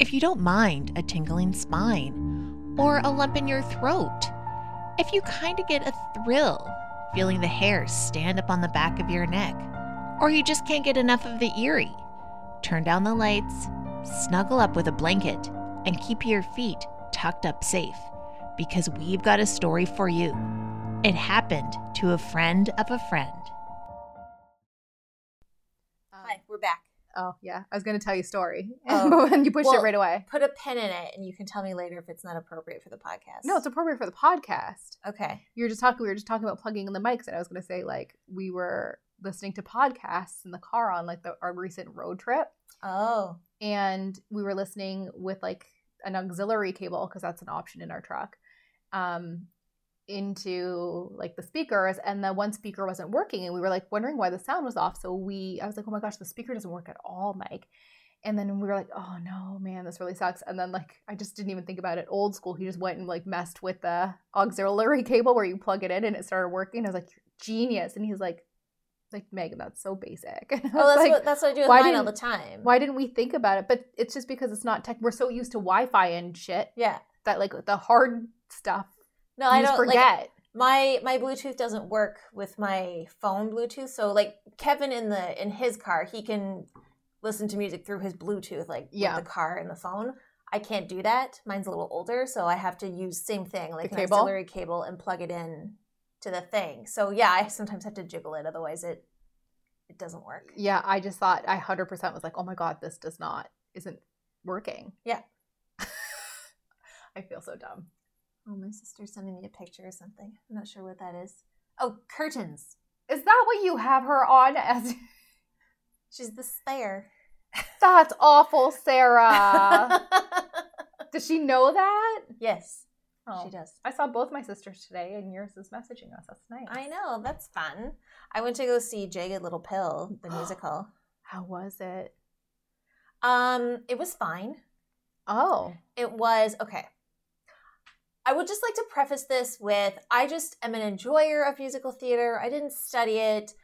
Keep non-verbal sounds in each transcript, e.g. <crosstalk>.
if you don't mind a tingling spine or a lump in your throat, if you kind of get a thrill feeling the hair stand up on the back of your neck, or you just can't get enough of the eerie, turn down the lights, snuggle up with a blanket, and keep your feet tucked up safe because we've got a story for you. It happened to a friend of a friend. Hi, we're back. Oh yeah, I was going to tell you a story, <laughs> Oh. but then you pushed Well- it right away. Put a pin in it, and you can tell me later if it's not appropriate for the podcast. No, it's appropriate for the podcast. okay. You were just talking. We were just talking about plugging in the mics, and I was going to say like we were listening to podcasts in the car on like the, our recent road trip, Oh, and we were listening with like an auxiliary cable because that's an option in our truck, um, into like the speakers, and the one speaker wasn't working, and we were like wondering why the sound was off. So we, I was like, oh my gosh, the speaker doesn't work at all, Mike. And then we were like, oh no, man, this really sucks. And then like I just didn't even think about it. Old school, he just went and like messed with the auxiliary <laughs> cable where you plug it in and it started working. I was like, genius. And he's like, like Megan, that's so basic. <laughs> And oh, well, that's like, what that's what I do with mine all the time. why didn't we think about it? But it's just because it's not tech. We're so used to Wi-Fi and shit Yeah. that like the hard stuff No, you I don't like, forget. my my Bluetooth doesn't work with my phone Bluetooth. So like Kevin in the in his car, he can listen to music through his Bluetooth, like Yeah. with the car and the phone. I can't do that. Mine's a little older, so I have to use same thing, like The an cable? auxiliary cable, and plug it in to the thing. So yeah, I sometimes have to jiggle it, otherwise it it doesn't work. yeah, I just thought I hundred percent was like, oh my god, this does not isn't working. Yeah. <laughs> I feel so dumb. Oh, my sister's sending me a picture or something. I'm not sure what that is. Oh, curtains. Is that what you have her on as? <laughs> She's the spare. That's awful, Sarah. <laughs> Does she know that? yes, Oh. she does. I saw both my sisters today, and yours is messaging us. That's nice. I know that's fun. I went to go see Jagged Little Pill, the <gasps> musical. How was it? Um, it was fine. Oh, It was okay. I would just like to preface this with I just am an enjoyer of musical theater. I didn't study it.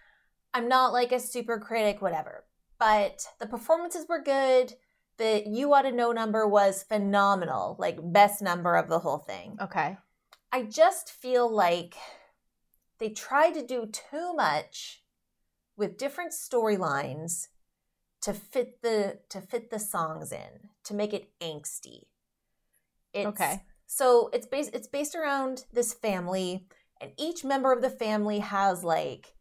I'm not like a super critic, whatever. But the performances were good. The You Oughta Know number was phenomenal, like best number of the whole thing. okay. I just feel like they tried to do too much with different storylines to fit the to fit the songs in to make it angsty. It's, Okay. So it's based it's based around this family, and each member of the family has like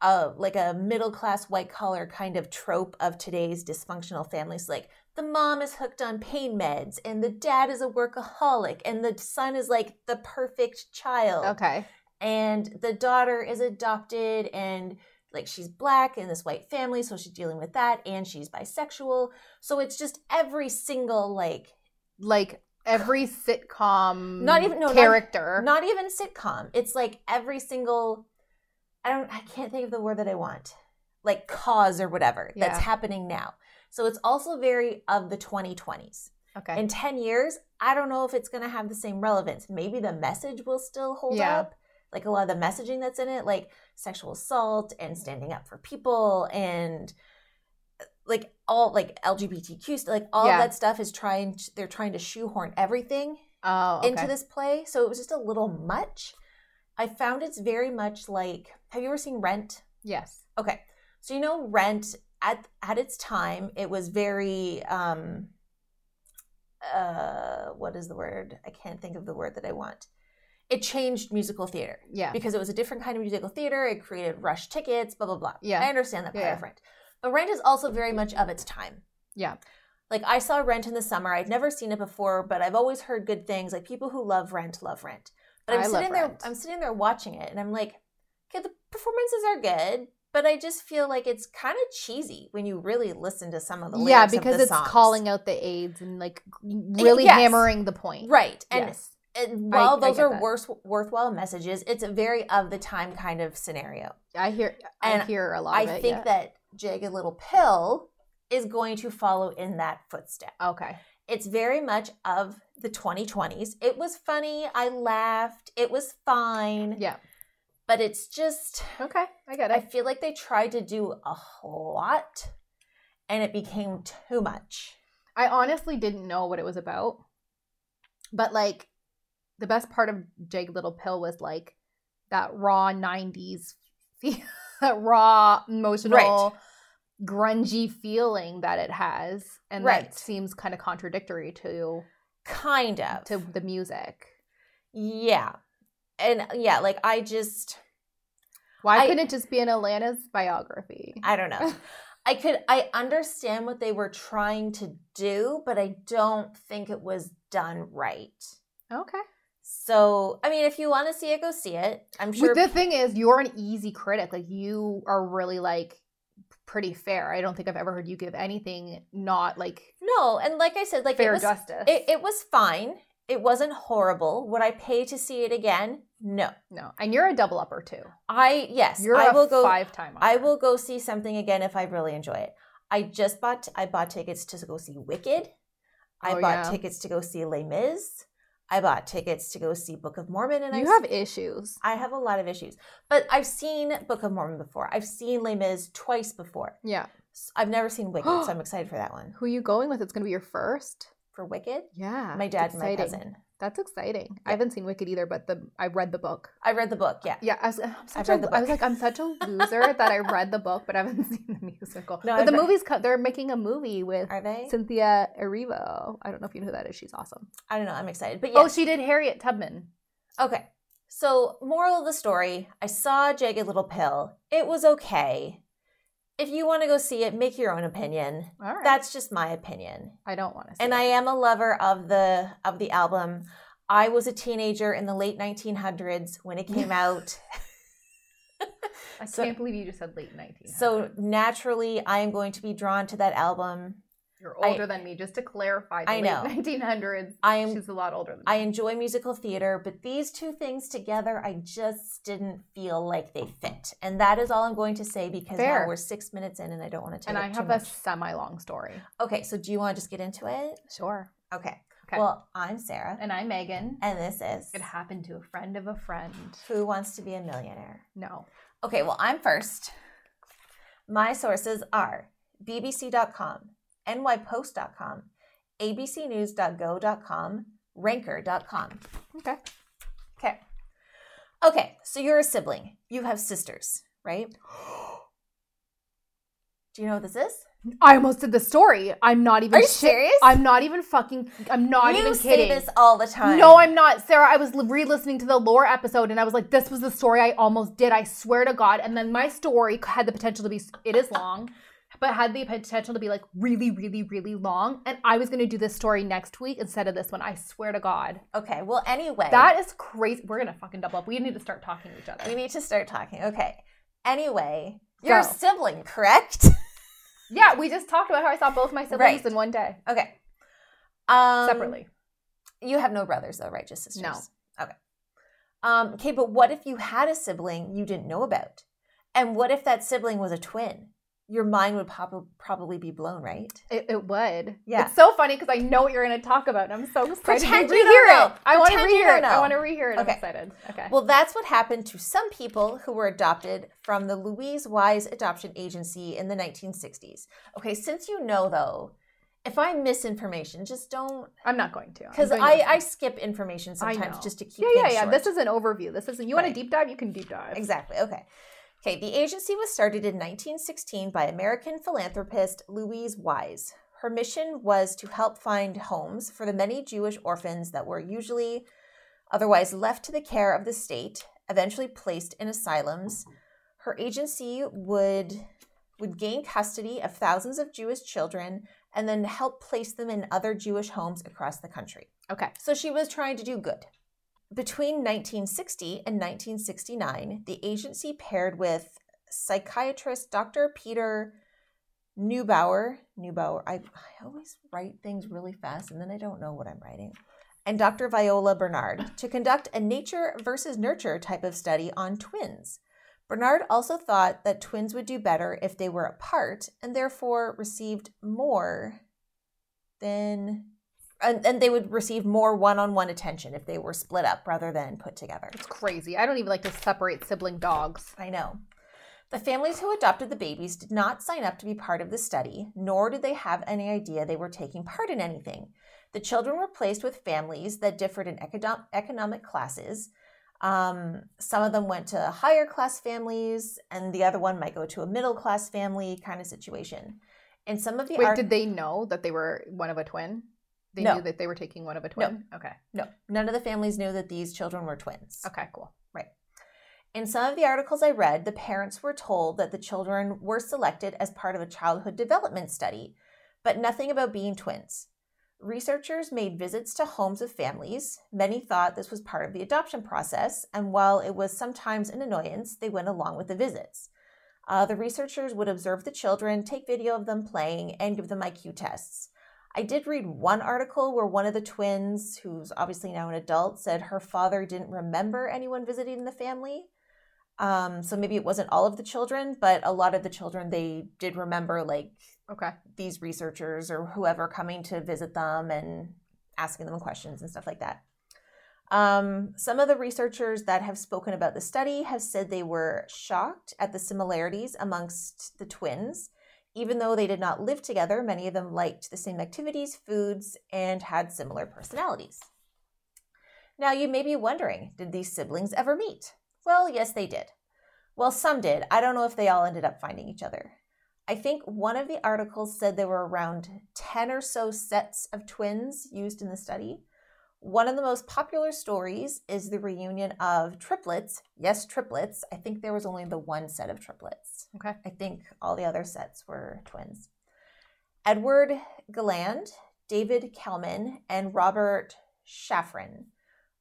a like a middle class white collar kind of trope of today's dysfunctional families. Like the mom is hooked on pain meds, and the dad is a workaholic, and the son is like the perfect child Okay. and the daughter is adopted and like she's black in this white family so she's dealing with that and she's bisexual so it's just every single like Like every sitcom, Not even- no, character. not even sitcom. It's like every single i don't i can't think of the word that i want. Like cause or whatever that's happening now. So it's also very of the 2020s okay. in 10 years i don't know if it's going to have the same relevance. Maybe the message will still hold Yeah. up. Like a lot of the messaging that's in it like sexual assault and standing up for people and like all like lgbtq like all Yeah. that stuff is trying to, they're trying to shoehorn everything oh, okay. into this play so it was just a little much i found it's very much like have you ever seen rent Yes. Okay. So you know Rent at at its time it was very um uh what is the word? I can't think of the word that I want. It changed musical theater Yeah. because it was a different kind of musical theater. It created rush tickets, blah blah blah. Yeah. I understand that part Yeah, of. Rent. But Rent is also very much of its time. Yeah. Like I saw Rent in the summer. I'd never seen it before, but I've always heard good things. Like people who love Rent love Rent. But I'm I love sitting there Rent. I'm sitting there watching it and I'm like, okay, the performances are good, but I just feel like it's kind of cheesy when you really listen to some of the lyrics Yeah, because it's songs. calling out the AIDS and like really yes. hammering the point. right. And yes. and while I those get are worth, worthwhile messages, it's a very of the time kind of scenario. I hear. I And hear a lot. I of it, I think yeah. that Jagged Little Pill is going to follow in that footstep. Okay. It's very much of the 2020s. It was funny. I laughed. It was fine. Yeah. But it's just, Okay. I get it. I feel like they tried to do a lot and it became too much. I honestly didn't know what it was about. But like the best part of Jagged Little Pill was like that raw 90s feel, <laughs> raw emotional grungy feeling that it has and Right. that seems kind of contradictory to Kind of. to the music. yeah. And yeah, like I just Why I- couldn't it just be in Alanis' biography? I don't know. <laughs> I could I understand what they were trying to do, but I don't think it was done right. okay. So, I mean, if you want to see it, go see it. I'm sure But the thing is, you're an easy critic. Like you are really like pretty fair. I don't think I've ever heard you give anything not like No, and like I said, like fair it was justice. it, it was fine. It wasn't horrible. Would I pay to see it again? No. no, and you're a double upper too. I yes, You're I a will go five time. I will go see something again if I really enjoy it. I just bought I bought tickets to go see Wicked. I Oh, bought yeah. tickets to go see Les Mis. I bought tickets to go see Book of Mormon and You I've have issues. I have a lot of issues. But I've seen Book of Mormon before. I've seen Les Mis twice before. Yeah. I've never seen Wicked, so <gasps> I'm excited for that one. Who are you going with? It's going to be your first. For Wicked, Yeah. my dad and my cousin. That's exciting. I haven't seen Wicked either, but the I read the book. I read the book, yeah. Yeah, I was, I'm such read a, the I was like, I'm such a <laughs> loser that I read the book, but I haven't <laughs> seen the musical. No, but I've the read- movie's cut. They're making a movie with Are they? Cynthia Erivo. I don't know if you know who that is. She's awesome. I don't know. I'm excited. But yeah. Oh, she did Harriet Tubman. Okay. So, moral of the story I saw Jagged Little Pill. It was okay. If you want to go see it, make your own opinion. Right. That's just my opinion. I don't want to. And I am a lover of the of the album. I was a teenager in the late 1900s when it came <laughs> out. I so- can't believe you just said late 19. So naturally, I am going to be drawn to that album. You're I- older than me. Just to clarify, the I know. late 1900s. I am She's a lot older than me. I enjoy musical theater, but these two things together, I just didn't feel like they fit. And that is all I'm going to say because Fair. now we're six minutes in and I don't want to take and I have a semi-long story. Okay, so do you want to just get into it? Sure. Okay. Okay. Well, I'm Sarah, and I'm Megan. and this is It happened to a friend of a friend. Who Wants to Be a Millionaire? No. Okay, well, I'm first. My sources are bbc.com, nypost.com, abcnews.go.com, ranker.com. Okay. Okay. Okay, so you're a sibling. You have sisters, right? <gasps> Do you know what this is? I almost did the story. I'm not even. Are you shit- serious? I'm not even fucking. I'm not you even say kidding. this all the time. No, I'm not, Sarah. I was re-listening to the lore episode, and I was like, "This was the story I almost did." I swear to God. And then my story had the potential to be. It is long, but had the potential to be like really, really, really long. And I was going to do this story next week instead of this one. I swear to God, Okay, well, anyway. that is crazy. We're gonna fucking double up. We need to start talking to each other. We need to start talking. Okay. Anyway, you're a sibling, correct? <laughs> yeah, we just talked about how I saw both my siblings Right. in one day okay. Um, separately. You have no brothers, though, right? Just sisters. No. Okay. Um, okay, but what if you had a sibling you didn't know about? And what if that sibling was a twin? Your mind would pop- probably be blown, right? It, it would. Yeah. It's so funny because I know what you're going to talk about, and I'm so excited Pretend to you rehear it. I want to rehear it. I want to rehear it. Okay. I'm excited. Okay. Well, that's what happened to some people who were adopted from the Louise Wise Adoption Agency in the 1960s. Okay, since you know, though, if I miss information, just don't. I'm not going to Because to I. I skip information sometimes just to keep yeah, yeah, yeah. short. This is an overview. This isn't. You want Right. to deep dive? You can deep dive. Exactly. Okay. Okay. The agency was started in 1916 by American philanthropist Louise Wise. Her mission was to help find homes for the many Jewish orphans that were usually otherwise left to the care of the state, eventually placed in asylums. Her agency would would gain custody of thousands of Jewish children and then help place them in other Jewish homes across the country. Okay. So she was trying to do good. Between 1960 and 1969, the agency paired with psychiatrist Dr. Peter Neubauer. Neubauer, I, I always write things really fast and then I don't know what I'm writing. And Dr. Viola Bernard to conduct a nature versus nurture type of study on twins. Bernard also thought that twins would do better if they were apart and therefore received more than and, and they would receive more one-on-one attention if they were split up rather than put together. It's crazy. I don't even like to separate sibling dogs. I know. The families who adopted the babies did not sign up to be part of the study, nor did they have any idea they were taking part in anything. The children were placed with families that differed in econo- economic classes. Um, some of them went to higher class families, and the other one might go to a middle class family kind of situation. And some of the Wait, art- did they know that they were one of a twin? They No. knew that they were taking one of a twin? No. Okay. no, none of the families knew that these children were twins. Okay, cool. Right. In some of the articles I read, the parents were told that the children were selected as part of a childhood development study, but nothing about being twins. Researchers made visits to homes of families. Many thought this was part of the adoption process, and while it was sometimes an annoyance, they went along with the visits. Uh, the researchers would observe the children, take video of them playing, and give them IQ tests. I did read one article where one of the twins, who's obviously now an adult, said her father didn't remember anyone visiting the family. Um, so maybe it wasn't all of the children, but a lot of the children they did remember like Okay. these researchers or whoever coming to visit them and asking them questions and stuff like that. Um, some of the researchers that have spoken about the study have said they were shocked at the similarities amongst the twins. Even though they did not live together, many of them liked the same activities, foods, and had similar personalities. Now, you may be wondering did these siblings ever meet? Well, yes, they did. Well, some did. I don't know if they all ended up finding each other. I think one of the articles said there were around 10 or so sets of twins used in the study. One of the most popular stories is the reunion of triplets. Yes, triplets. I think there was only the one set of triplets. Okay. I think all the other sets were twins. Edward Galland, David Kellman, and Robert Shafran.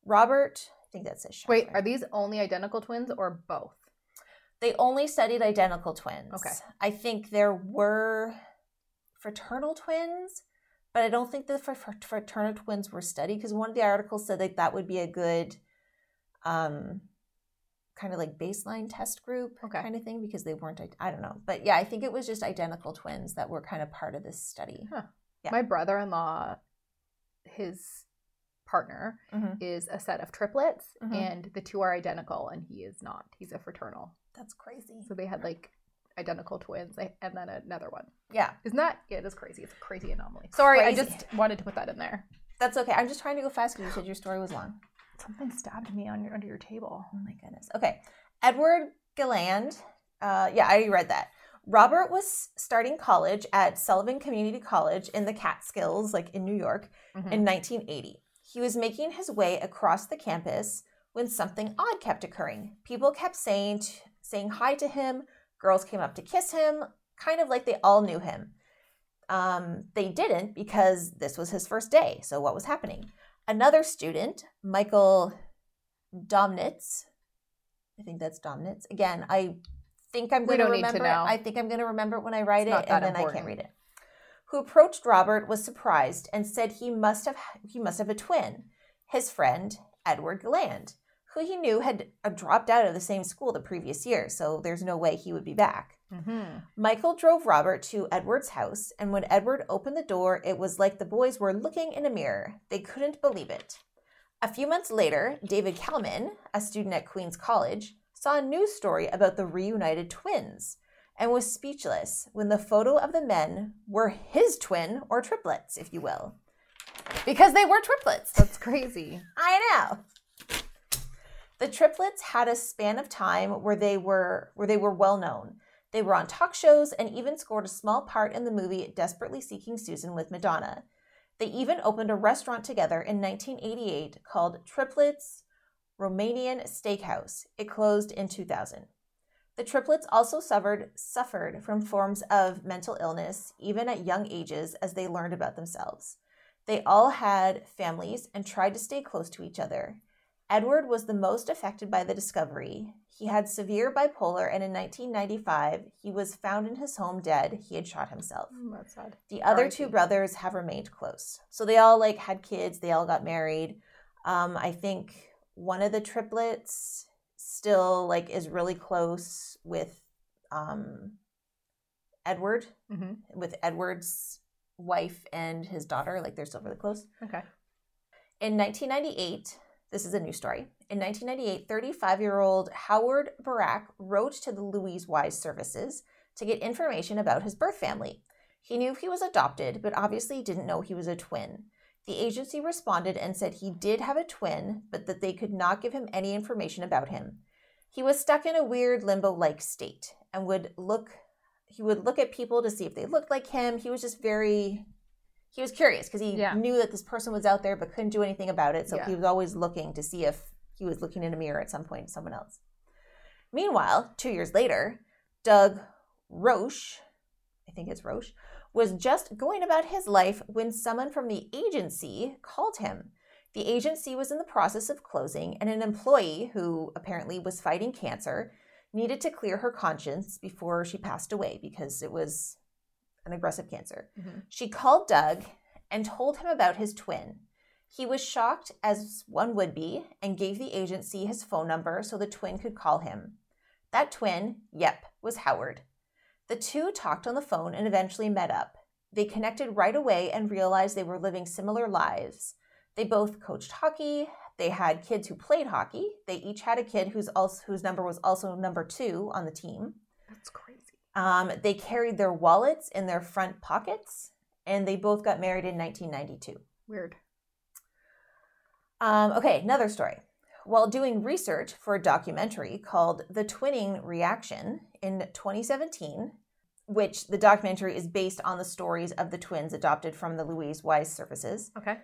Robert, I think that says Shafran. Wait, are these only identical twins or both? They only studied identical twins. Okay. I think there were fraternal twins, but I don't think the fr- fr- fraternal twins were studied because one of the articles said that that would be a good, um, kind of like baseline test group Okay. kind of thing because they weren't. I don't know, but yeah, I think it was just identical twins that were kind of part of this study. Yeah. My brother in law, his partner, Mhm. is a set of triplets, Mhm. and the two are identical, and he is not. He's a fraternal. That's crazy. So they had like identical twins and then another one. Yeah, Isn't that? Yeah, it is crazy. It's a crazy anomaly. Sorry, I just wanted to put that in there. that's okay. I'm just trying to go fast because you said your story was long. Something stabbed me on your, under your table. Oh my goodness. Okay. Edward Galland. Uh, yeah, I already read that. Robert was starting college at Sullivan Community College in the Catskills, like in New York, Mhm. in 1980. He was making his way across the campus when something odd kept occurring. People kept saying saying hi to him. Girls came up to kiss him, kind of like they all knew him. Um, they didn't because this was his first day. So what was happening? Another student, Michael Domnitz, I think that's Domnitz. Again, I think I'm going to remember. it. I think I'm going to remember it when I write It's it, and then I can't read it. Who approached Robert was surprised and said he must have he must have a twin, his friend Edward Galland, who he knew had uh, dropped out of the same school the previous year, so there's no way he would be back. Mm-hmm. Michael drove Robert to Edward's house, and when Edward opened the door, it was like the boys were looking in a mirror. They couldn't believe it. A few months later, David Kellman, a student at Queen's College, saw a news story about the reunited twins and was speechless when the photo of the men were his twin or triplets, if you will. Because they were triplets. That's crazy. I know. The triplets had a span of time where they were where they were well known. They were on talk shows and even scored a small part in the movie Desperately Seeking Susan with Madonna. They even opened a restaurant together in 1988 called Triplets Romanian Steakhouse. It closed in 2000. The triplets also suffered suffered from forms of mental illness even at young ages as they learned about themselves. They all had families and tried to stay close to each other. Edward was the most affected by the discovery. He had severe bipolar, and in 1995, he was found in his home dead. He had shot himself. Mm, that's sad. The other R.I.P.. two brothers have remained close. So they all like had kids, they all got married. Um, I think one of the triplets still like is really close with um Edward, Mm-hmm. with Edward's wife and his daughter, like they're still really close. Okay. In 1998, This is a new story. In 1998, 35 year old Howard Burack wrote to the Louise Wise Services to get information about his birth family. He knew he was adopted, but obviously didn't know he was a twin. The agency responded and said he did have a twin, but that they could not give him any information about him. He was stuck in a weird limbo-like state and would look he would look at people to see if they looked like him. He was just very he was curious because he Yeah. knew that this person was out there but couldn't do anything about it. So Yeah. he was always looking to see if he was looking in a mirror at some point someone else. Meanwhile, two years later, Doug Roche, I think it's Roche, was just going about his life when someone from the agency called him. The agency was in the process of closing, and an employee who apparently was fighting cancer needed to clear her conscience before she passed away because it was an aggressive cancer. Mhm. She called Doug and told him about his twin. He was shocked, as one would be, and gave the agency his phone number so the twin could call him. That twin, yep, was Howard. The two talked on the phone and eventually met up. They connected right away and realized they were living similar lives. They both coached hockey. They had kids who played hockey. They each had a kid whose also whose number was also number two on the team. That's crazy. Um, they carried their wallets in their front pockets, and they both got married in 1992. Weird. Um, okay, another story. While doing research for a documentary called The Twinning Reaction in 2017, which the documentary is based on the stories of the twins adopted from the Louise Wise services, Okay.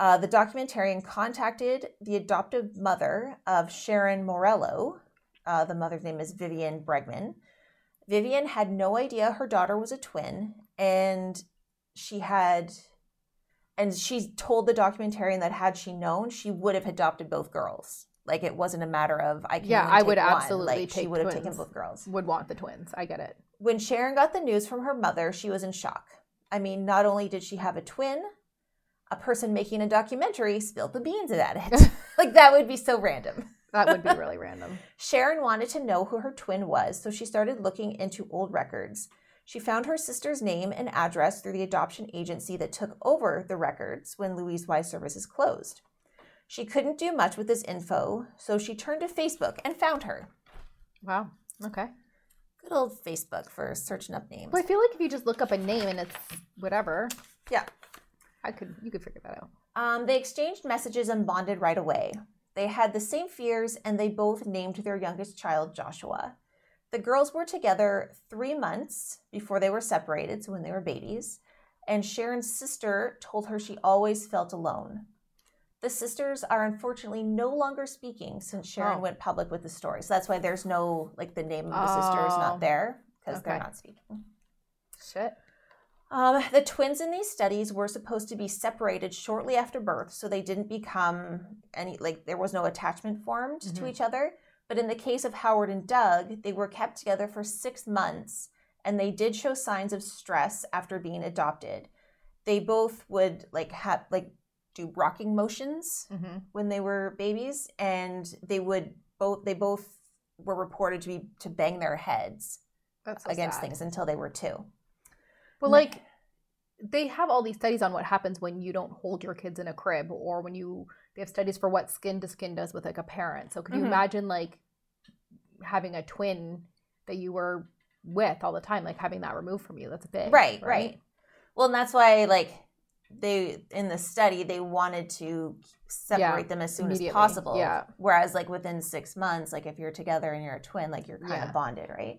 uh, the documentarian contacted the adoptive mother of Sharon Morello. Uh, the mother's name is Vivian Bregman. Vivian had no idea her daughter was a twin, and she had, and she told the documentarian that had she known, she would have adopted both girls. Like it wasn't a matter of I can Yeah, I would one. absolutely Like, she take would have taken both girls. Would want the twins. I get it. When Sharon got the news from her mother, she was in shock. I mean, not only did she have a twin, a person making a documentary spilled the beans about it. <laughs> like that would be so random. That would be <laughs> really random. Sharon wanted to know who her twin was, so she started looking into old records. She found her sister's name and address through the adoption agency that took over the records when Louise Wise Services closed. She couldn't do much with this info, so she turned to Facebook and found her. Wow. Okay. Good old Facebook for searching up names. Well, I feel like if you just look up a name and it's whatever, Yeah. I could you could figure that out. Um, they exchanged messages and bonded right away. They had the same fears and they both named their youngest child Joshua. The girls were together three months before they were separated, so when they were babies, and Sharon's sister told her she always felt alone. The sisters are unfortunately no longer speaking since Sharon Oh. went public with the story. So that's why there's no, like, the name of the sister is Oh. not there because they're not speaking. Shit. Um, the twins in these studies were supposed to be separated shortly after birth, so they didn't become any like there was no attachment formed to Mhm. each other. But in the case of Howard and Doug, they were kept together for six months, and they did show signs of stress after being adopted. They both would like have like do rocking motions Mm-hmm. when they were babies, and they would both they both were reported to be to bang their heads so against sad. things until they were two. But like they have all these studies on what happens when you don't hold your kids in a crib or when you they have studies for what skin to skin does with like a parent. So could you Mhm. imagine like having a twin that you were with all the time, like having that removed from you? That's a big. right, right well and that's why like they in the study they wanted to separate Yeah, them as soon as possible yeah. whereas like within six months like if you're together and you're a twin like you're kind Yeah. of bonded right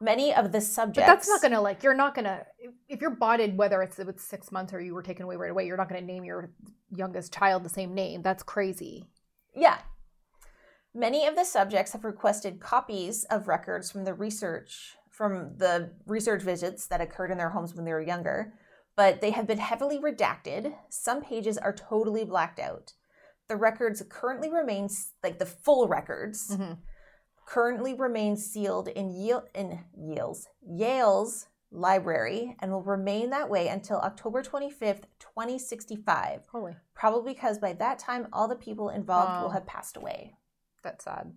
many of the subjects But that's not gonna like you're not gonna if- if you're bonded whether it's with six months or you were taken away right away, you're not gonna name your youngest child the same name. That's crazy. yeah many of the subjects have requested copies of records from the research from the research visits that occurred in their homes when they were younger but they have been heavily redacted some pages are totally blacked out the records currently remain like the full records Mhm. Currently remains sealed in Yale in Yale's Yale's library and will remain that way until October 25th, 2065. Holy, Probably because by that time all the people involved will Oh. have passed away. that's sad.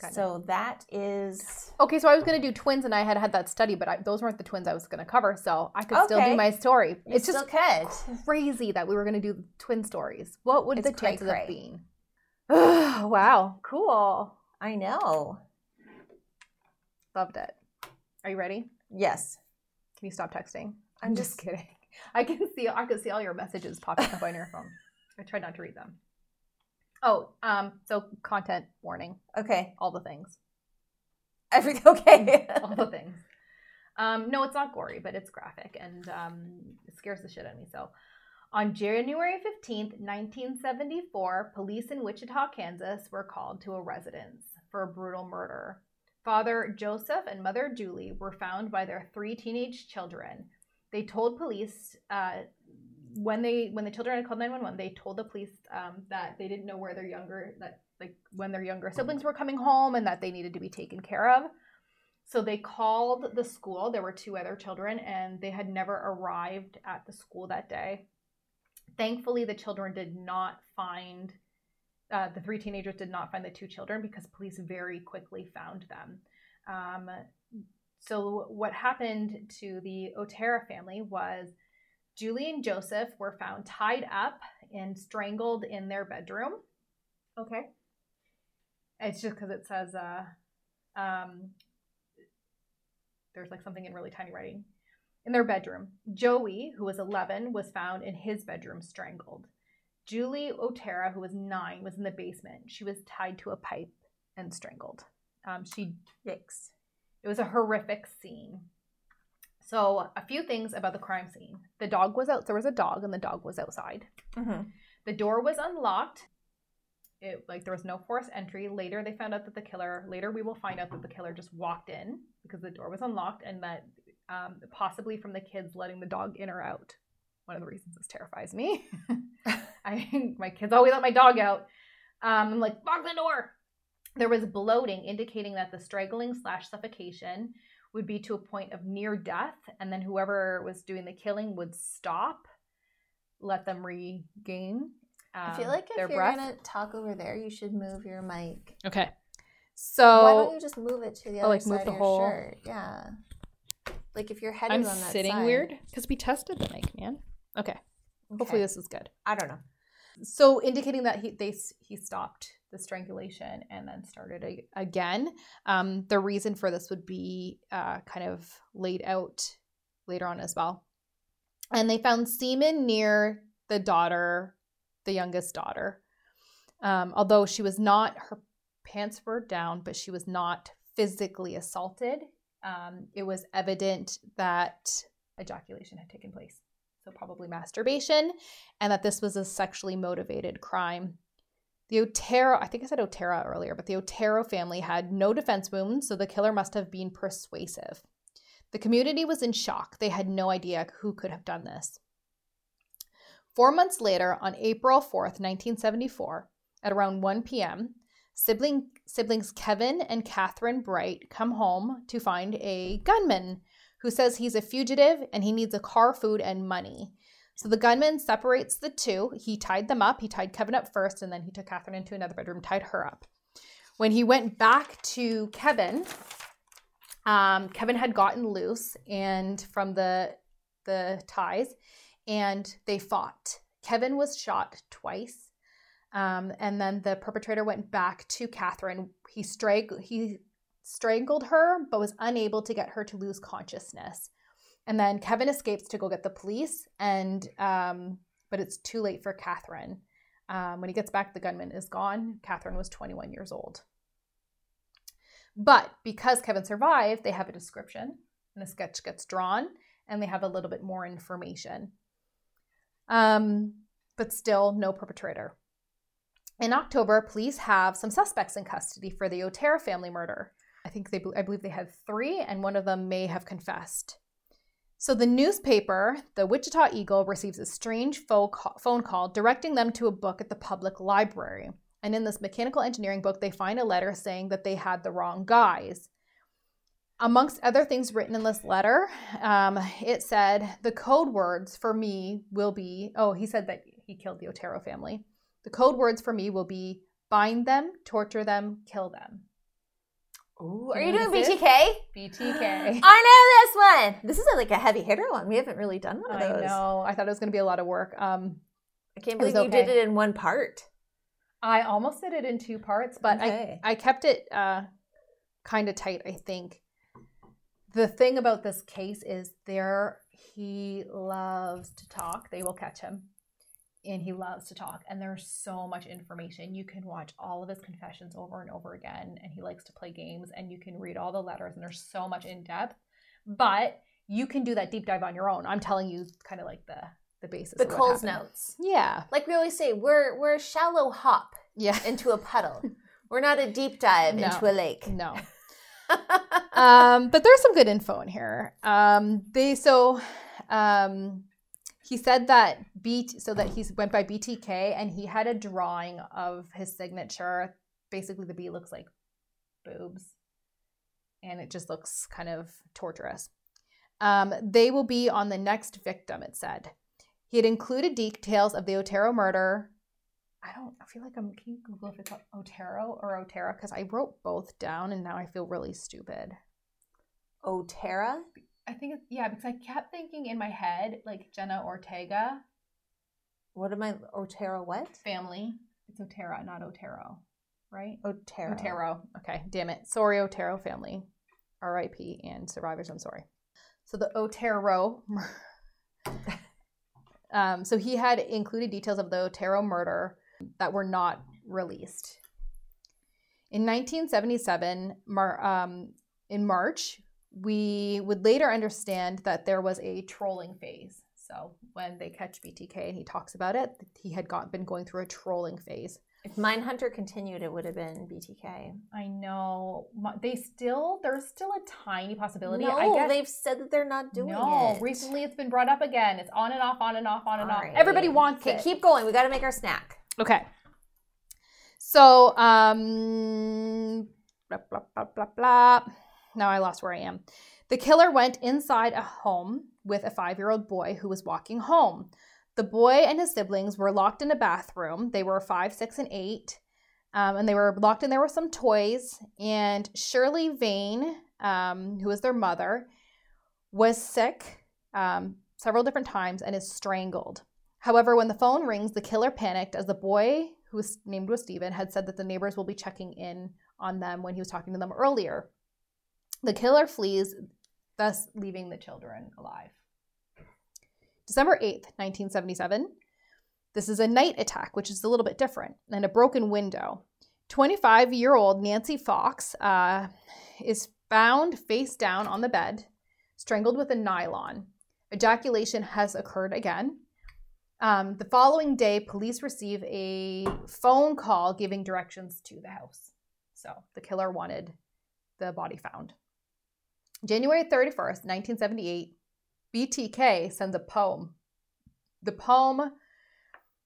Kinda. So that is Okay, so I was gonna do twins, and I had had that study, but I, those weren't the twins I was gonna cover, so I could still do my story. you it's just could. crazy that we were gonna do twin stories. What would It's the cray chances cray. of being? <sighs> wow, cool. I know. Loved it. Are you ready? Yes. Can you stop texting? I'm just <laughs> kidding. I can see I can see all your messages popping up on your phone. I tried not to read them. Oh, um, so content warning, Okay. all the things. Every <laughs> okay. <laughs> all the things. Um, no, it's not gory, but it's graphic and um, it scares the shit out of me. So, on January 15th, 1974, police in Wichita, Kansas were called to a residence for a brutal murder. Father Joseph and Mother Julie were found by their three teenage children. They told police uh, when they when the children had called 911, they told the police um, that they didn't know where their younger that like when their younger siblings were coming home and that they needed to be taken care of. So they called the school. There were two other children, and they had never arrived at the school that day. Thankfully, the children did not find, uh, the three teenagers did not find the two children because police very quickly found them. Um, so, what happened to the Otera family was Julie and Joseph were found tied up and strangled in their bedroom. Okay. It's just because it says, uh, um, there's like something in really tiny writing in their bedroom. Joey, who was 11, was found in his bedroom strangled. Julie Otera, who was nine, was in the basement. She was tied to a pipe and strangled. Um, she Yikes. it was a horrific scene. So, a few things about the crime scene. The dog was out. There was a dog, and the dog was outside. Mm-hmm. The door was unlocked. It like there was no forced entry. Later, they found out that the killer. Later, we will find out that the killer just walked in because the door was unlocked, and that um, possibly from the kids letting the dog in or out. One of the reasons this terrifies me. <laughs> <laughs> <laughs> I my kids always let my dog out. Um, I'm like lock the door. There was bloating, indicating that the strangling slash suffocation would be to a point of near death, and then whoever was doing the killing would stop, let them regain. I feel um, like if you're breath. gonna talk over there, you should move your mic. Okay. So why don't you just move it to the Oh, other like, side move of the your whole- shirt? Yeah. Like if your head I'm is on that sitting side. weird because we tested the mic, man. Okay. Hopefully this is good. I don't know. So indicating that he they he stopped the strangulation and then started a, again. Um, the reason for this would be uh, kind of laid out later on as well. And they found semen near the daughter, the youngest daughter. Um, although she was not, her pants were down, but she was not physically assaulted. Um, it was evident that ejaculation had taken place. So, probably masturbation, and that this was a sexually motivated crime. The Otero, I think I said Otero earlier, but the Otero family had no defense wounds, so the killer must have been persuasive. The community was in shock. They had no idea who could have done this. Four months later, on April 4th, 1974, at around 1 p.m., sibling, siblings Kevin and Catherine Bright come home to find a gunman who says he's a fugitive and he needs a car, food, and money. So the gunman separates the two. He tied them up. He tied Kevin up first, and then he took Catherine into another bedroom, tied her up. When he went back to Kevin, um, Kevin had gotten loose and from the the ties, and they fought. Kevin was shot twice, um, and then the perpetrator went back to Catherine. He strang- he strangled her, but was unable to get her to lose consciousness. And then Kevin escapes to go get the police, and um, but it's too late for Catherine. Um, when he gets back, the gunman is gone. Catherine was 21 years old. But because Kevin survived, they have a description, and a sketch gets drawn, and they have a little bit more information. Um, but still, no perpetrator. In October, police have some suspects in custody for the Otero family murder. I think they, I believe they had three, and one of them may have confessed. So the newspaper, the Wichita Eagle, receives a strange phone call directing them to a book at the public library. And in this mechanical engineering book, they find a letter saying that they had the wrong guys. Amongst other things written in this letter, um, it said the code words for me will be oh, he said that he killed the Otero family. The code words for me will be bind them, torture them, kill them. Ooh, are You you doing BTK? BTK. <gasps> I know this one. This is a, like a heavy hitter one. We haven't really done one of I those. know. I thought it was going to be a lot of work. Um, I can't believe you did it in one part. I almost did it in two parts, but Okay. I, I kept it uh, kind of tight, I think. The thing about this case is there he loves to talk. They will catch him. And he loves to talk. And there's so much information. You can watch all of his confessions over and over again. And he likes to play games and you can read all the letters and there's so much in depth. But you can do that deep dive on your own. I'm telling you kind of like the the basis. The Coles notes. Yeah. Like we always say, we're we're a shallow hop Yeah. <laughs> into a puddle. we're not a deep dive No. into a lake. No. <laughs> um, but there's some good info in here. Um, they so um, he said that beat so that he went by BTK and he had a drawing of his signature. Basically, the B looks like boobs, and it just looks kind of torturous. Um, they will be on the next victim. It said he had included details of the Otero murder. I don't. I feel like I'm. Can you Google if it's Otero or Otera? Because I wrote both down, and now I feel really stupid. Otera? I think it's yeah, because I kept thinking in my head like Jenna Ortega What am I? Otero what? family. It's Otera, not Otero, right? Otero. Otero. Okay, damn it. Sorry, Otero family. R.I.P. and survivors. I'm sorry. So the Otero. <laughs> um, so he had included details of the Otero murder that were not released. In 1977, Mar- um, in March, we would later understand that there was a trolling phase. So when they catch BTK and he talks about it, he had got, been going through a trolling phase. If Mindhunter continued, it would have been BTK. I know they still there's still a tiny possibility. No, I guess they've said that they're not doing no. it. No, recently, it's been brought up again. It's on and off, on and off, on and All off. right. Everybody wants Okay, it. keep going. We got to make our snack. Okay. So, um, blah, blah, blah, blah, blah. Now I lost where I am. The killer went inside a home with a five year old boy who was walking home. The boy and his siblings were locked in a bathroom. They were five, six, and eight. Um, and they were locked in there with some toys. And Shirley Vane, um, who was their mother, was sick um, several different times and is strangled. However, when the phone rings, the killer panicked as the boy, who was named was Stephen, had said that the neighbors will be checking in on them when he was talking to them earlier. The killer flees, thus leaving the children alive. December 8th, 1977. This is a night attack, which is a little bit different, and a broken window. 25 year old Nancy Fox uh, is found face down on the bed, strangled with a nylon. Ejaculation has occurred again. Um, the following day, police receive a phone call giving directions to the house. So the killer wanted the body found. January 31st, 1978, BTK sends a poem. The poem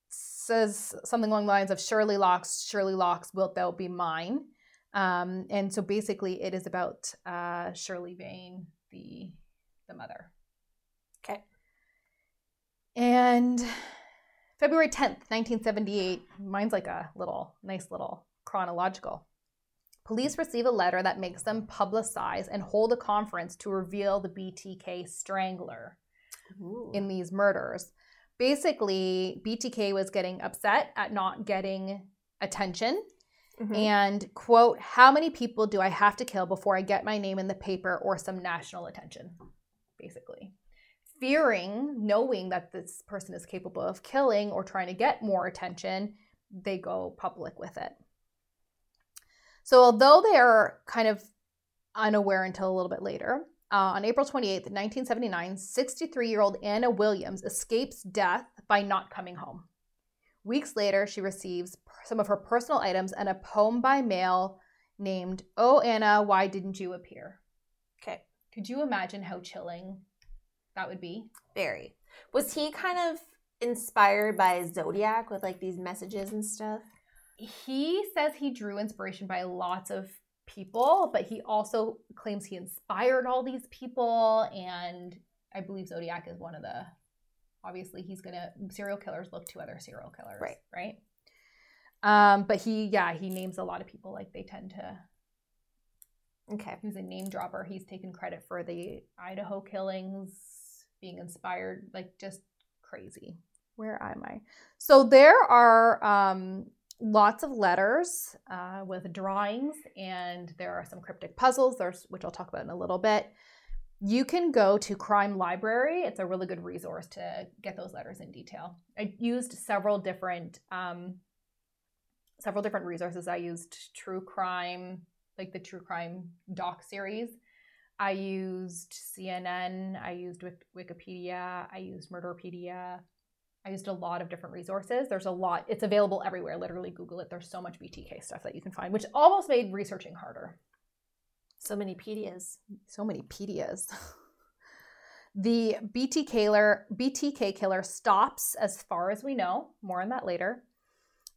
says something along the lines of Shirley Locks, Shirley Locks, wilt thou be mine? Um, and so basically, it is about uh, Shirley Vane, the the mother. Okay. And February 10th, 1978, mine's like a little, nice little chronological. Police receive a letter that makes them publicize and hold a conference to reveal the BTK strangler in these murders. Basically, BTK was getting upset at not getting attention Mhm. and, quote, how many people do I have to kill before I get my name in the paper or some national attention? Basically. Fearing, knowing that this person is capable of killing or trying to get more attention, they go public with it. So, although they are kind of unaware until a little bit later, uh, on April 28th, 1979, 63 year old Anna Williams escapes death by not coming home. Weeks later, she receives some of her personal items and a poem by mail named, Oh, Anna, Why Didn't You Appear? Okay. Could you imagine how chilling that would be? Very. Was he kind of inspired by Zodiac with like these messages and stuff? He says he drew inspiration by lots of people, but he also claims he inspired all these people. And I believe Zodiac is one of the, obviously, he's going to, serial killers look to other serial killers. Right. Right. Um, but he, yeah, he names a lot of people like they tend to Okay. He's a name dropper. He's taken credit for the Idaho killings, being inspired, like just crazy. Where am I? So there are um, lots of letters uh, with drawings, and there are some cryptic puzzles, which I'll talk about in a little bit. You can go to Crime Library. It's a really good resource to get those letters in detail. I used several different um, several different resources. I used True Crime, like the True Crime doc series. I used CNN. I used Wikipedia. I used Murderpedia. I used a lot of different resources. There's a lot. It's available everywhere. Literally Google it. There's so much BTK stuff that you can find, which almost made researching harder. So many pedias. So many pedias. <laughs> the BTK killer, BTK killer stops as far as we know. More on that later.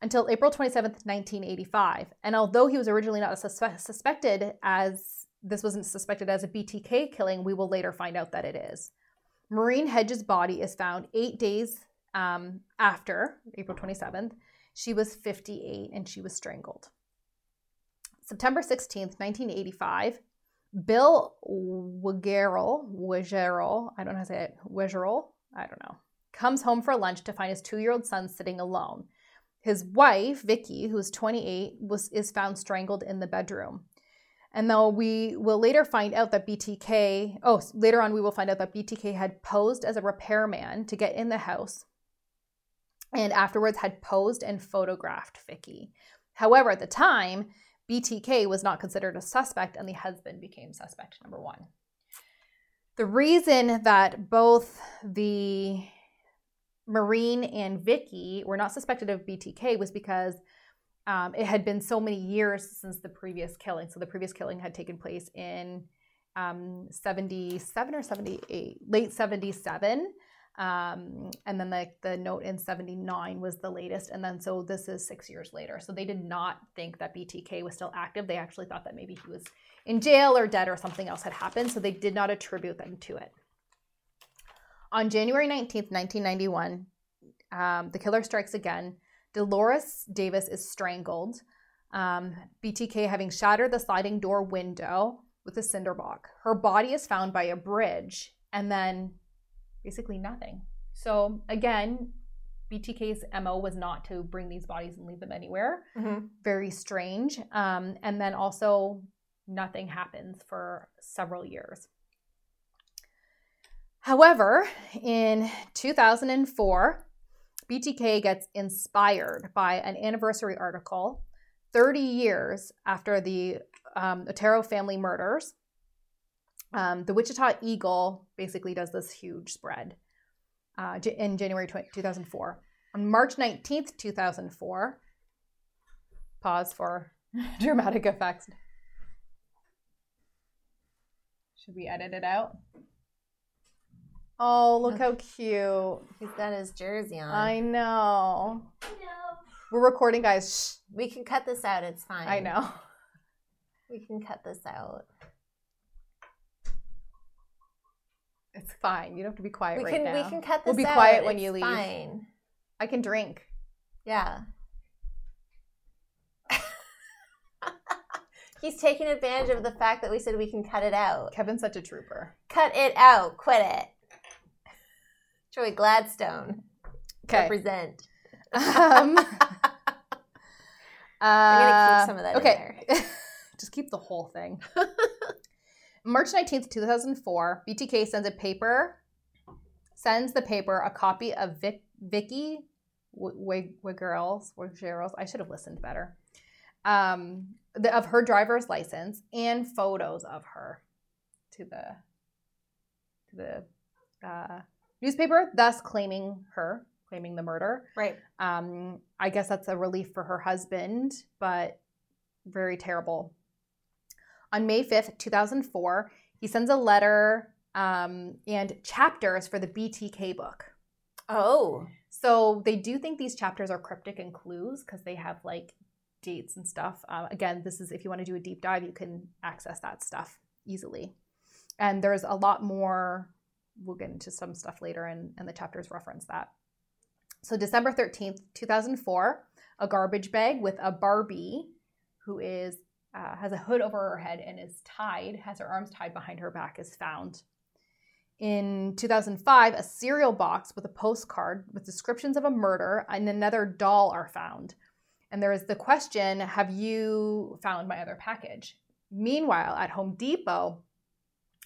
Until April 27th, 1985. And although he was originally not suspe- suspected as this wasn't suspected as a BTK killing, we will later find out that it is. Marine Hedges' body is found eight days um, after April 27th. She was 58 and she was strangled. September 16th, 1985, Bill Wegerle, Wegerle, I don't know how to say it, Wegerle, I don't know, comes home for lunch to find his two-year-old son sitting alone. His wife, Vicky, who is 28, was is found strangled in the bedroom. And though we will later find out that BTK, oh, later on we will find out that BTK had posed as a repairman to get in the house and afterwards had posed and photographed Vicky. However, at the time, BTK was not considered a suspect and the husband became suspect number one. The reason that both the Marine and Vicky were not suspected of BTK was because um, it had been so many years since the previous killing. So the previous killing had taken place in um, 77 or 78, late 77. Um, and then like the, the note in 79 was the latest. And then so this is six years later. So they did not think that BTK was still active. They actually thought that maybe he was in jail or dead or something else had happened. So they did not attribute them to it. On January 19th, 1991, um, the killer strikes again. Dolores Davis is strangled. Um, BTK having shattered the sliding door window with a cinder block. Her body is found by a bridge and then basically nothing. So again, BTK's MO was not to bring these bodies and leave them anywhere. Mm-hmm. Very strange. Um, and then also, nothing happens for several years. However, in 2004, BTK gets inspired by an anniversary article 30 years after the um, Otero family murders um, the Wichita Eagle basically does this huge spread uh, in January 20, 2004. On March 19th, 2004, pause for <laughs> dramatic effects. Should we edit it out? Oh, look how cute. He's got his jersey on. I know. I know. We're recording, guys. Shh. We can cut this out. It's fine. I know. We can cut this out. It's fine. You don't have to be quiet we right can, now. We can cut this We'll be out. quiet when it's you leave. Fine. I can drink. Yeah. <laughs> He's taking advantage of the fact that we said we can cut it out. Kevin's such a trooper. Cut it out. Quit it. Joey Gladstone. Okay. Represent. Um, <laughs> I'm gonna keep some of that okay. <laughs> Just keep the whole thing. March 19th, 2004, BTK sends a paper, sends the paper a copy of Vic, Vicky Wigerls, Wigerls, I should have listened better, um, the, of her driver's license and photos of her to the to the uh, newspaper, thus claiming her, claiming the murder. Right. Um, I guess that's a relief for her husband, but very terrible on May 5th, 2004, he sends a letter um, and chapters for the BTK book. Oh. So they do think these chapters are cryptic and clues because they have like dates and stuff. Uh, again, this is if you want to do a deep dive, you can access that stuff easily. And there's a lot more, we'll get into some stuff later, and, and the chapters reference that. So December 13th, 2004, a garbage bag with a Barbie who is uh, has a hood over her head and is tied, has her arms tied behind her back, is found. In 2005, a cereal box with a postcard with descriptions of a murder and another doll are found. And there is the question Have you found my other package? Meanwhile, at Home Depot,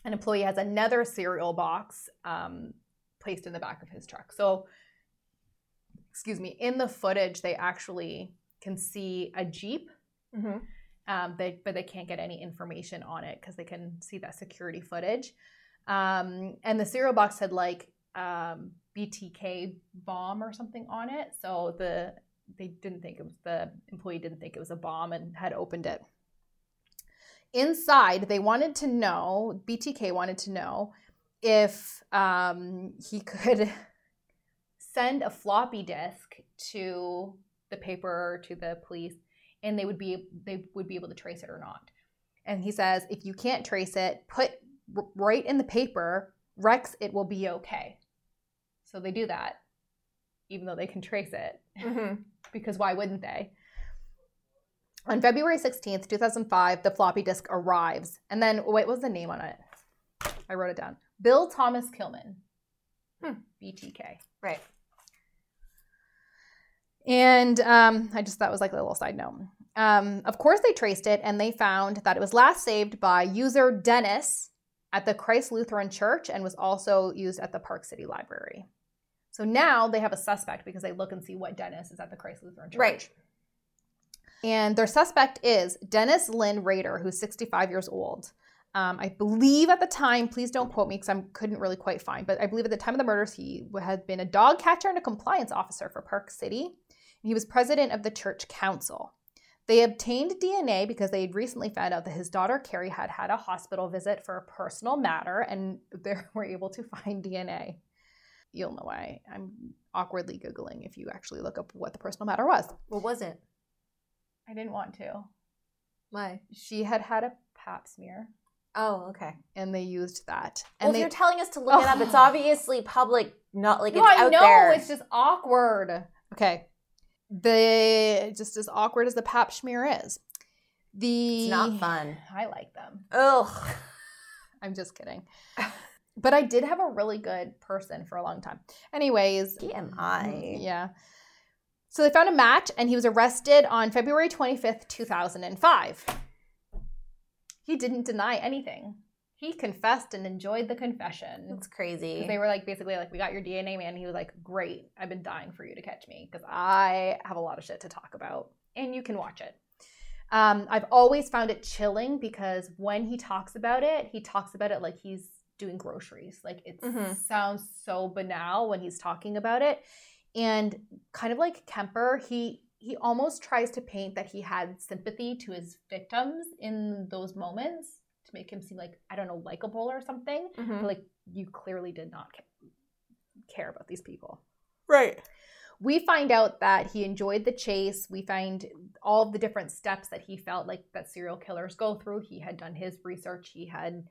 an employee has another cereal box um, placed in the back of his truck. So, excuse me, in the footage, they actually can see a Jeep, Mm-hmm. Um, they, but they can't get any information on it because they can see that security footage. Um, and the cereal box had like um, BTK bomb or something on it. So the they didn't think it was the employee didn't think it was a bomb and had opened it. Inside, they wanted to know, BTK wanted to know if um, he <laughs> could send a floppy disk to the paper to the police and they would be they would be able to trace it or not. And he says if you can't trace it, put r- right in the paper, Rex, it will be okay. So they do that, even though they can trace it Mm-hmm. <laughs> because why wouldn't they? On February 16th, 2005, the floppy disk arrives. And then, wait, what was the name on it? I wrote it down. Bill Thomas Killman. Hmm. BTK. Right. And um, I just thought that was like a little side note. Um, of course, they traced it and they found that it was last saved by user Dennis at the Christ Lutheran Church and was also used at the Park City Library. So now they have a suspect because they look and see what Dennis is at the Christ Lutheran Church. Right. And their suspect is Dennis Lynn Rader, who's 65 years old. Um, I believe at the time, please don't quote me because I couldn't really quite find, but I believe at the time of the murders, he had been a dog catcher and a compliance officer for Park City. He was president of the church council. They obtained DNA because they had recently found out that his daughter Kerri had had a hospital visit for a personal matter, and <laughs> they were able to find DNA. You'll know why I'm awkwardly Googling if you actually look up what the personal matter was. What was it? I didn't want to. Why? She had had a pap smear, Oh, okay. and they used that. Well, And if they, you're telling us to look it up, it's Oh. <laughs> obviously public, not like it's out there. no, it's I out know there. it's just awkward. Okay, the just as awkward as the pap smear is. The It's not fun. I like them. Ugh. <laughs> I'm just kidding. But I did have a really good person for a long time. Anyways, TMI. Mm, yeah. So they found a match and he was arrested on February 25th, 2005. He didn't deny anything. He confessed and enjoyed the confession. That's crazy. They were like basically like, we got your DNA, man. He was like, great. I've been dying for you to catch me because I have a lot of shit to talk about, and you can watch it. Um, I've always found it chilling because when he talks about it, he talks about it like he's doing groceries. Like it Mhm. sounds so banal when he's talking about it, and kind of like Kemper, he he almost tries to paint that he had sympathy to his victims in those moments to make him seem like I don't know likable or something Mhm. but like you clearly did not ca- care about these people. Right. We find out that he enjoyed the chase. We find all the different steps that he felt like that serial killers go through. He had done his research. He had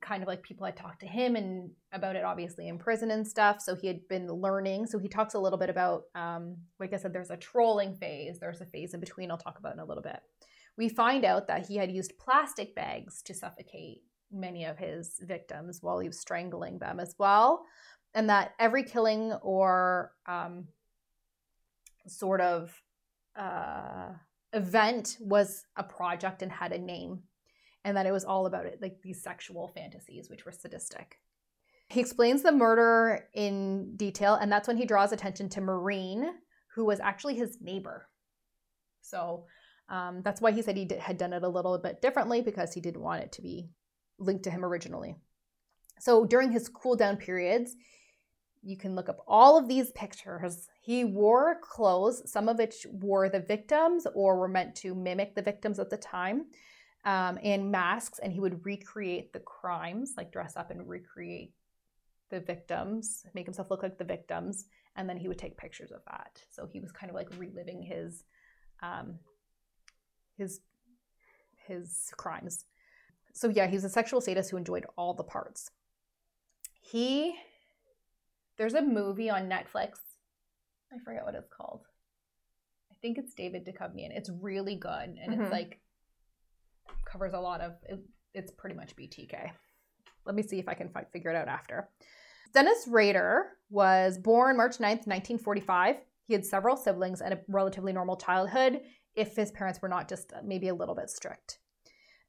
kind of like people had talked to him and about it obviously in prison and stuff so he had been learning so he talks a little bit about um, like i said there's a trolling phase there's a phase in between i'll talk about in a little bit we find out that he had used plastic bags to suffocate many of his victims while he was strangling them as well and that every killing or um, sort of uh, event was a project and had a name and that it was all about it like these sexual fantasies which were sadistic. He explains the murder in detail and that's when he draws attention to Marine, who was actually his neighbor. So um, that's why he said he did, had done it a little bit differently because he didn't want it to be linked to him originally so during his cool down periods you can look up all of these pictures. He wore clothes, some of which were the victims or were meant to mimic the victims at the time, um, and masks, and he would recreate the crimes, like dress up and recreate the victims, make himself look like the victims, and then he would take pictures of that. So he was kind of like reliving his um, his his crimes. So yeah, he's a sexual sadist who enjoyed all the parts. He there's a movie on Netflix. I forget what it's called. I think it's David Duchovny, and it's really good, and Mhm. it's like covers a lot of. It, it's pretty much BTK. Let me see if I can fi- figure it out after. Dennis Rader was born March 9th, 1945. He had several siblings and a relatively normal childhood if his parents were not just maybe a little bit strict.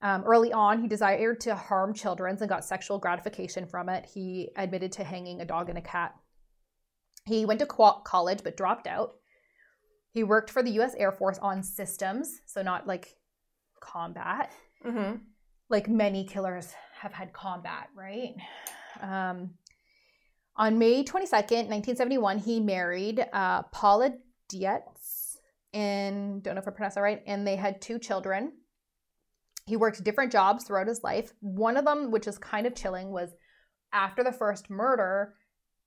Um, early on, he desired to harm children and got sexual gratification from it. He admitted to hanging a dog and a cat. He went to college but dropped out. He worked for the US Air Force on systems, so not like combat. Mm-hmm. Like many killers have had combat, right? Um, on May 22nd, 1971, he married uh, Paula Dietz, and don't know if I pronounced that right, and they had two children. He worked different jobs throughout his life. One of them, which is kind of chilling, was after the first murder,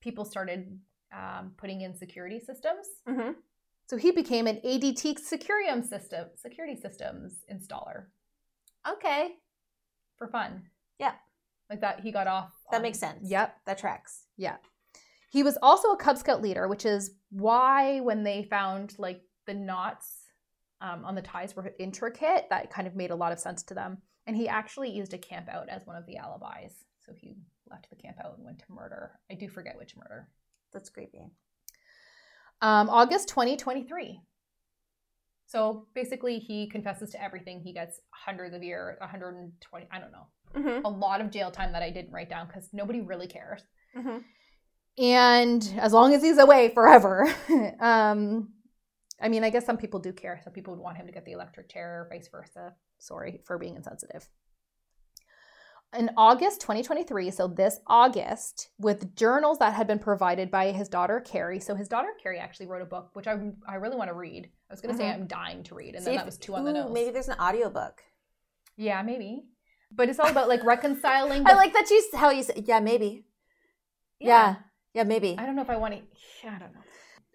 people started um, putting in security systems. Mm-hmm. So he became an ADT securium system, security systems installer. Okay. For fun. Yeah. Like that, he got off. That on- makes sense. Yep. That tracks. Yeah. He was also a Cub Scout leader, which is why when they found like the knots um, on the ties were intricate, that kind of made a lot of sense to them. And he actually used a camp out as one of the alibis. So he left the camp out and went to murder. I do forget which murder. That's creepy. Um, August 2023. So basically, he confesses to everything. He gets hundreds of years, 120, I don't know, Mm-hmm. a lot of jail time that I didn't write down because nobody really cares. Mm-hmm. And as long as he's away forever, <laughs> um, I mean, I guess some people do care. Some people would want him to get the electric chair, or vice versa. Sorry for being insensitive. In August 2023, so this August, with journals that had been provided by his daughter Kerri. So his daughter Kerri actually wrote a book, which I, I really want to read. I was going to say Mhm. I'm dying to read, and See then if- that was two on the nose. Maybe there's an audiobook. Yeah, maybe. But it's all about like reconciling. <laughs> I like that you how you say yeah maybe yeah yeah maybe I don't know if I want to. Yeah, I don't know.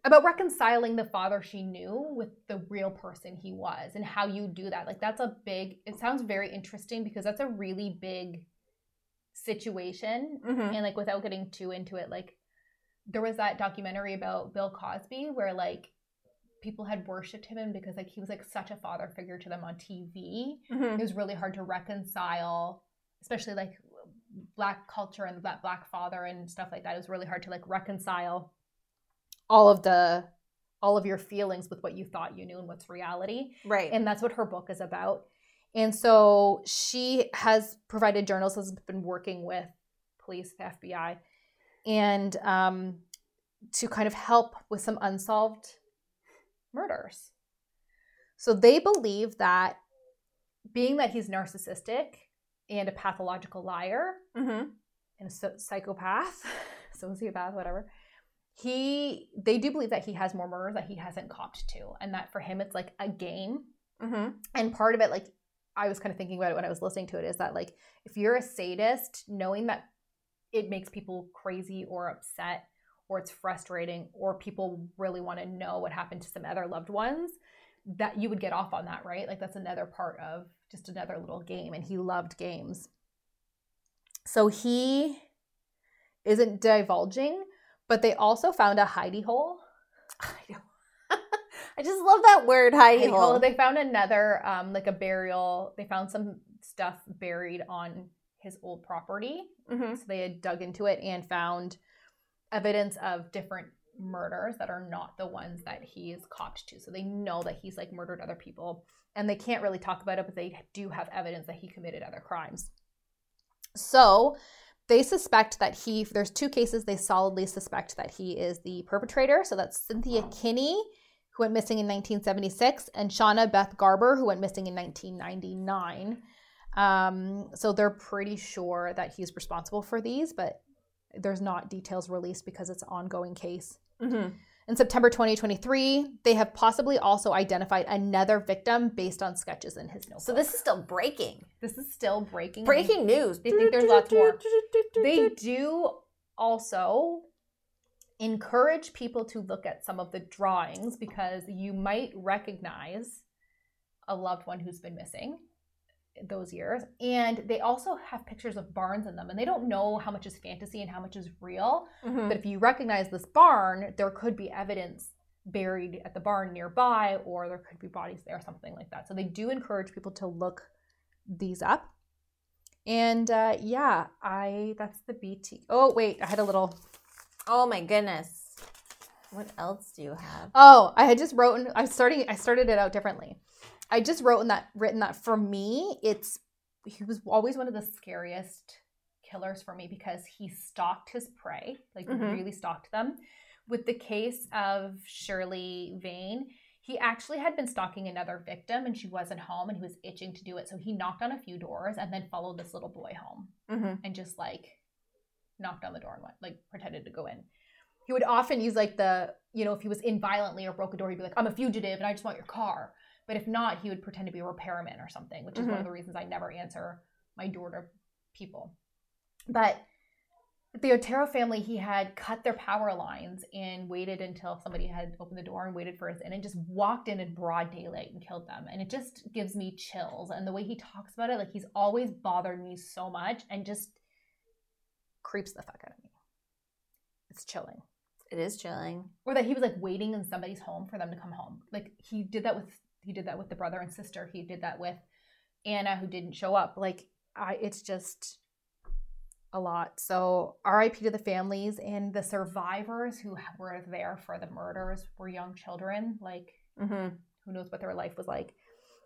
About reconciling the father she knew with the real person he was and how you do that. Like, that's a big, it sounds very interesting because that's a really big situation. Mhm. And, like, without getting too into it, like, there was that documentary about Bill Cosby where, like, people had worshipped him because, like, he was, like, such a father figure to them on TV Mhm. it was really hard to reconcile especially like black culture and that black father and stuff like that it was really hard to like reconcile all of the all of your feelings with what you thought you knew and what's reality. Right. And that's what her book is about. And so she has provided journals has been working with police the fbi and um, to kind of help with some unsolved murders. So they believe that being that he's narcissistic and a pathological liar mm-hmm. and a psychopath, <laughs> sociopath, whatever, he they do believe that he has more murders that he hasn't copped to, and that for him it's like a game. Mm-hmm. And part of it, like I was kind of thinking about it when I was listening to it, is that like if you're a sadist, knowing that it makes people crazy or upset or it's frustrating or people really want to know what happened to some other loved ones that you would get off on that right like that's another part of just another little game and he loved games so he isn't divulging but they also found a hidey hole <laughs> I just love that word hidey Hidey hole. They found another, um, like a burial. They found some stuff buried on his old property. Mhm. So they had dug into it and found evidence of different murders that are not the ones that he is copped to. So they know that he's like murdered other people, and they can't really talk about it, but they do have evidence that he committed other crimes. So they suspect that he. There's two cases they solidly suspect that he is the perpetrator. So that's Cynthia Kinney who went missing in 1976, and Shauna Beth Garber, who went missing in 1999. Um, so they're pretty sure that he's responsible for these, but there's not details released because it's an ongoing case. Mhm. In September 2023, they have possibly also identified another victim based on sketches in his notebook. So this is still breaking. this is still breaking. Breaking news. They think there's lots more. They do also encourage people to look at some of the drawings because you might recognize a loved one who's been missing those years. And they also have pictures of barns in them, and they don't know how much is fantasy and how much is real. Mhm. But if you recognize this barn, there could be evidence buried at the barn nearby, or there could be bodies there, something like that. So they do encourage people to look these up. And uh, yeah, I that's the BT. Oh wait, I had a little. Oh my goodness. What else do you have? Oh, I had just written. I starting. I started it out differently. I just wrote in that written that for me, it's he was always one of the scariest killers for me because he stalked his prey, like Mhm. really stalked them. With the case of Shirley Vane, he actually had been stalking another victim and she wasn't home and he was itching to do it. So he knocked on a few doors and then followed this little boy home Mm-hmm. and just like knocked on the door and went like pretended to go in. He would often use like the, you know, if he was in violently or broke a door, he'd be like, I'm a fugitive and I just want your car. But if not, he would pretend to be a repairman or something, which is one of mm-hmm. the reasons I never answer my door to people. But the Otero family, he had cut their power lines and waited until somebody had opened the door and waited for us in and just walked in in broad daylight and killed them. And it just gives me chills. And the way he talks about it, like he's always bothered me so much and just creeps the fuck out of me. It's chilling. It is chilling. Or that he was like waiting in somebody's home for them to come home. Like he did that with he did that with the brother and sister. He did that with Anna who didn't show up. Like I it's just a lot. So RIP to the families and the survivors who were there for the murders were young children. Like Mm-hmm. who knows what their life was like.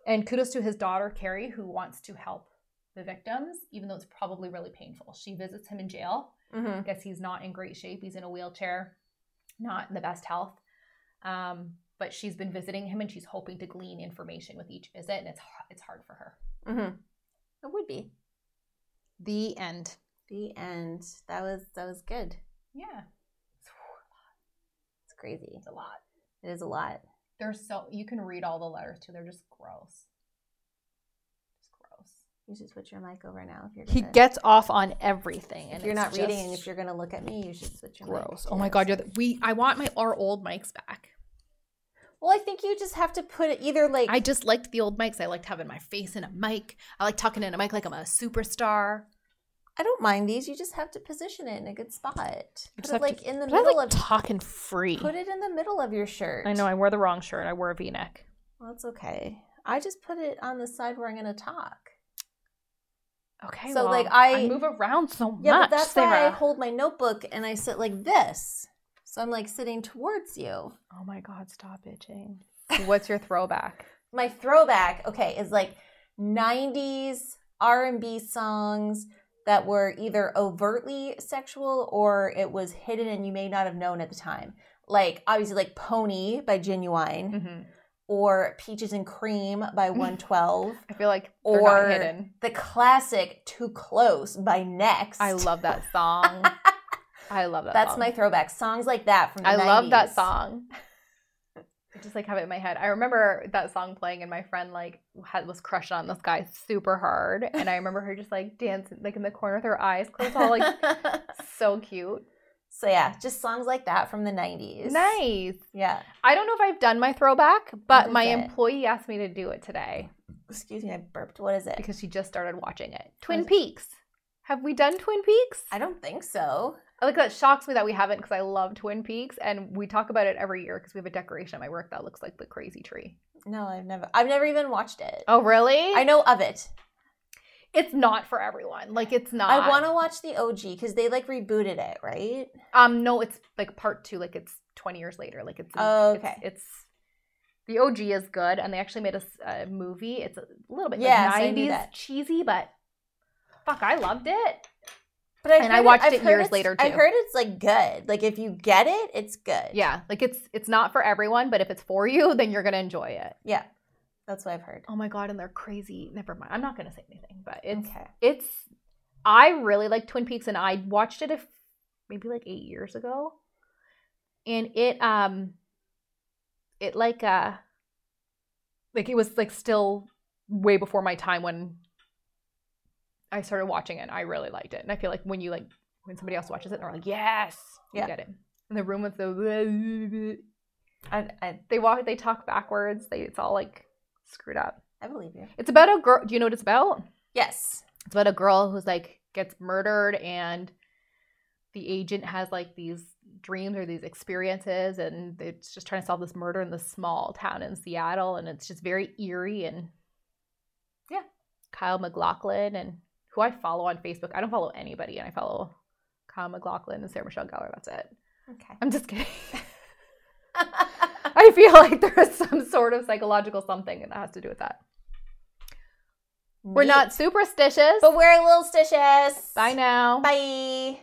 And kudos to his daughter Kerri who wants to help the victims, even though it's probably really painful. She visits him in jail Mm-hmm. guess he's not in great shape. He's in a wheelchair, not in the best health. Um, but she's been visiting him and she's hoping to glean information with each visit, and it's it's hard for her. Mm-hmm. It would be. The end. The end. That was that was good. Yeah, It's crazy. it's a lot. It is a lot. There's so you can read all the letters too. They're just gross. Just gross. You should switch your mic over now if you're. He gonna- gets off on everything, and If you're not reading and if you're gonna look at me, you should switch your mic. gross. Oh my god, you're the, we. I want my our old mics back. Well, I think you just have to put it either like I just liked the old mics. I liked having my face in a mic. I like talking in a mic like I'm a superstar. I don't mind these. You just have to position it in a good spot. Put it like to- in the But I middle like of talking free. put it in the middle of your shirt. I know I wore the wrong shirt. I wore a V-neck. Well, it's okay. I just put it on the side where I'm gonna talk. Okay. So, well, like, I- move around so Yeah, much. but that's why I hold my notebook and I sit like this. So I'm like sitting towards you. Oh my god! Stop itching. What's your throwback? <laughs> My throwback, okay, is like 90s R&B songs that were either overtly sexual or it was hidden and you may not have known at the time. Like obviously like Pony by Ginuwine hmm or Peaches and Cream by <laughs> 112 I feel like they're or not hidden. the classic Too Close by Next. I love that song. <laughs> I love that. That's song. my throwback. Songs like that from the I love that song. <laughs> I just like have it in my head. I remember that song playing, and my friend like had was crushed on this guy super hard, and I remember her just like dancing like in the corner with her eyes closed, all like <laughs> so cute. so yeah, just songs like that from the 90s. Nice. Yeah. I don't know if I've done my throwback, but my it? employee asked me to do it today Excuse me, I burped. What is it? because she just started watching it. Twin is it? Peaks. Have we done Twin Peaks? I don't think so. Like that shocks me that we haven't because I love Twin Peaks and we talk about it every year because we have a decoration at my work that looks like the crazy tree. No, I've never I've never even watched it. Oh, really? I know of it. it's not for everyone. Like it's not. I want to watch the OG because they like rebooted it, right? Um, no, it's like part two. Like it's twenty years later. Like it's Oh, okay. It's, the OG is good, and they actually made a movie. It's a little bit yeah, like nineties that. cheesy, but fuck, I loved it. But I've And I watched I've it years later, I've heard it's like good. Like if you get it, it's good. Yeah, like it's it's not for everyone, but if it's for you, then you're gonna enjoy it. Yeah. That's what I've heard. Oh my god, and they're crazy. Never mind. I'm not gonna say anything, but it's okay. it's I really like Twin Peaks and I watched it if maybe like 8 years ago. And it um it like uh like it was like still way before my time when I started watching it. and I really liked it. And I feel like when you like when somebody else watches it and they're like, "Yes." You Yeah. get it. And the room with the I, I they walk they talk backwards. They it's all like screwed up. I believe you. It's about a girl. Do you know what it's about? Yes. It's about a girl who's like gets murdered and the agent has like these dreams or these experiences and it's just trying to solve this murder in this small town in Seattle and it's just very eerie and yeah. Kyle MacLachlan and who I follow on Facebook. I don't follow anybody and I follow Kyle MacLachlan and Sarah Michelle Gellar. That's it. Okay. I'm just kidding. I feel like there's some sort of psychological something and that has to do with that. We're not superstitious. but we're a little stitious. Bye now. Bye.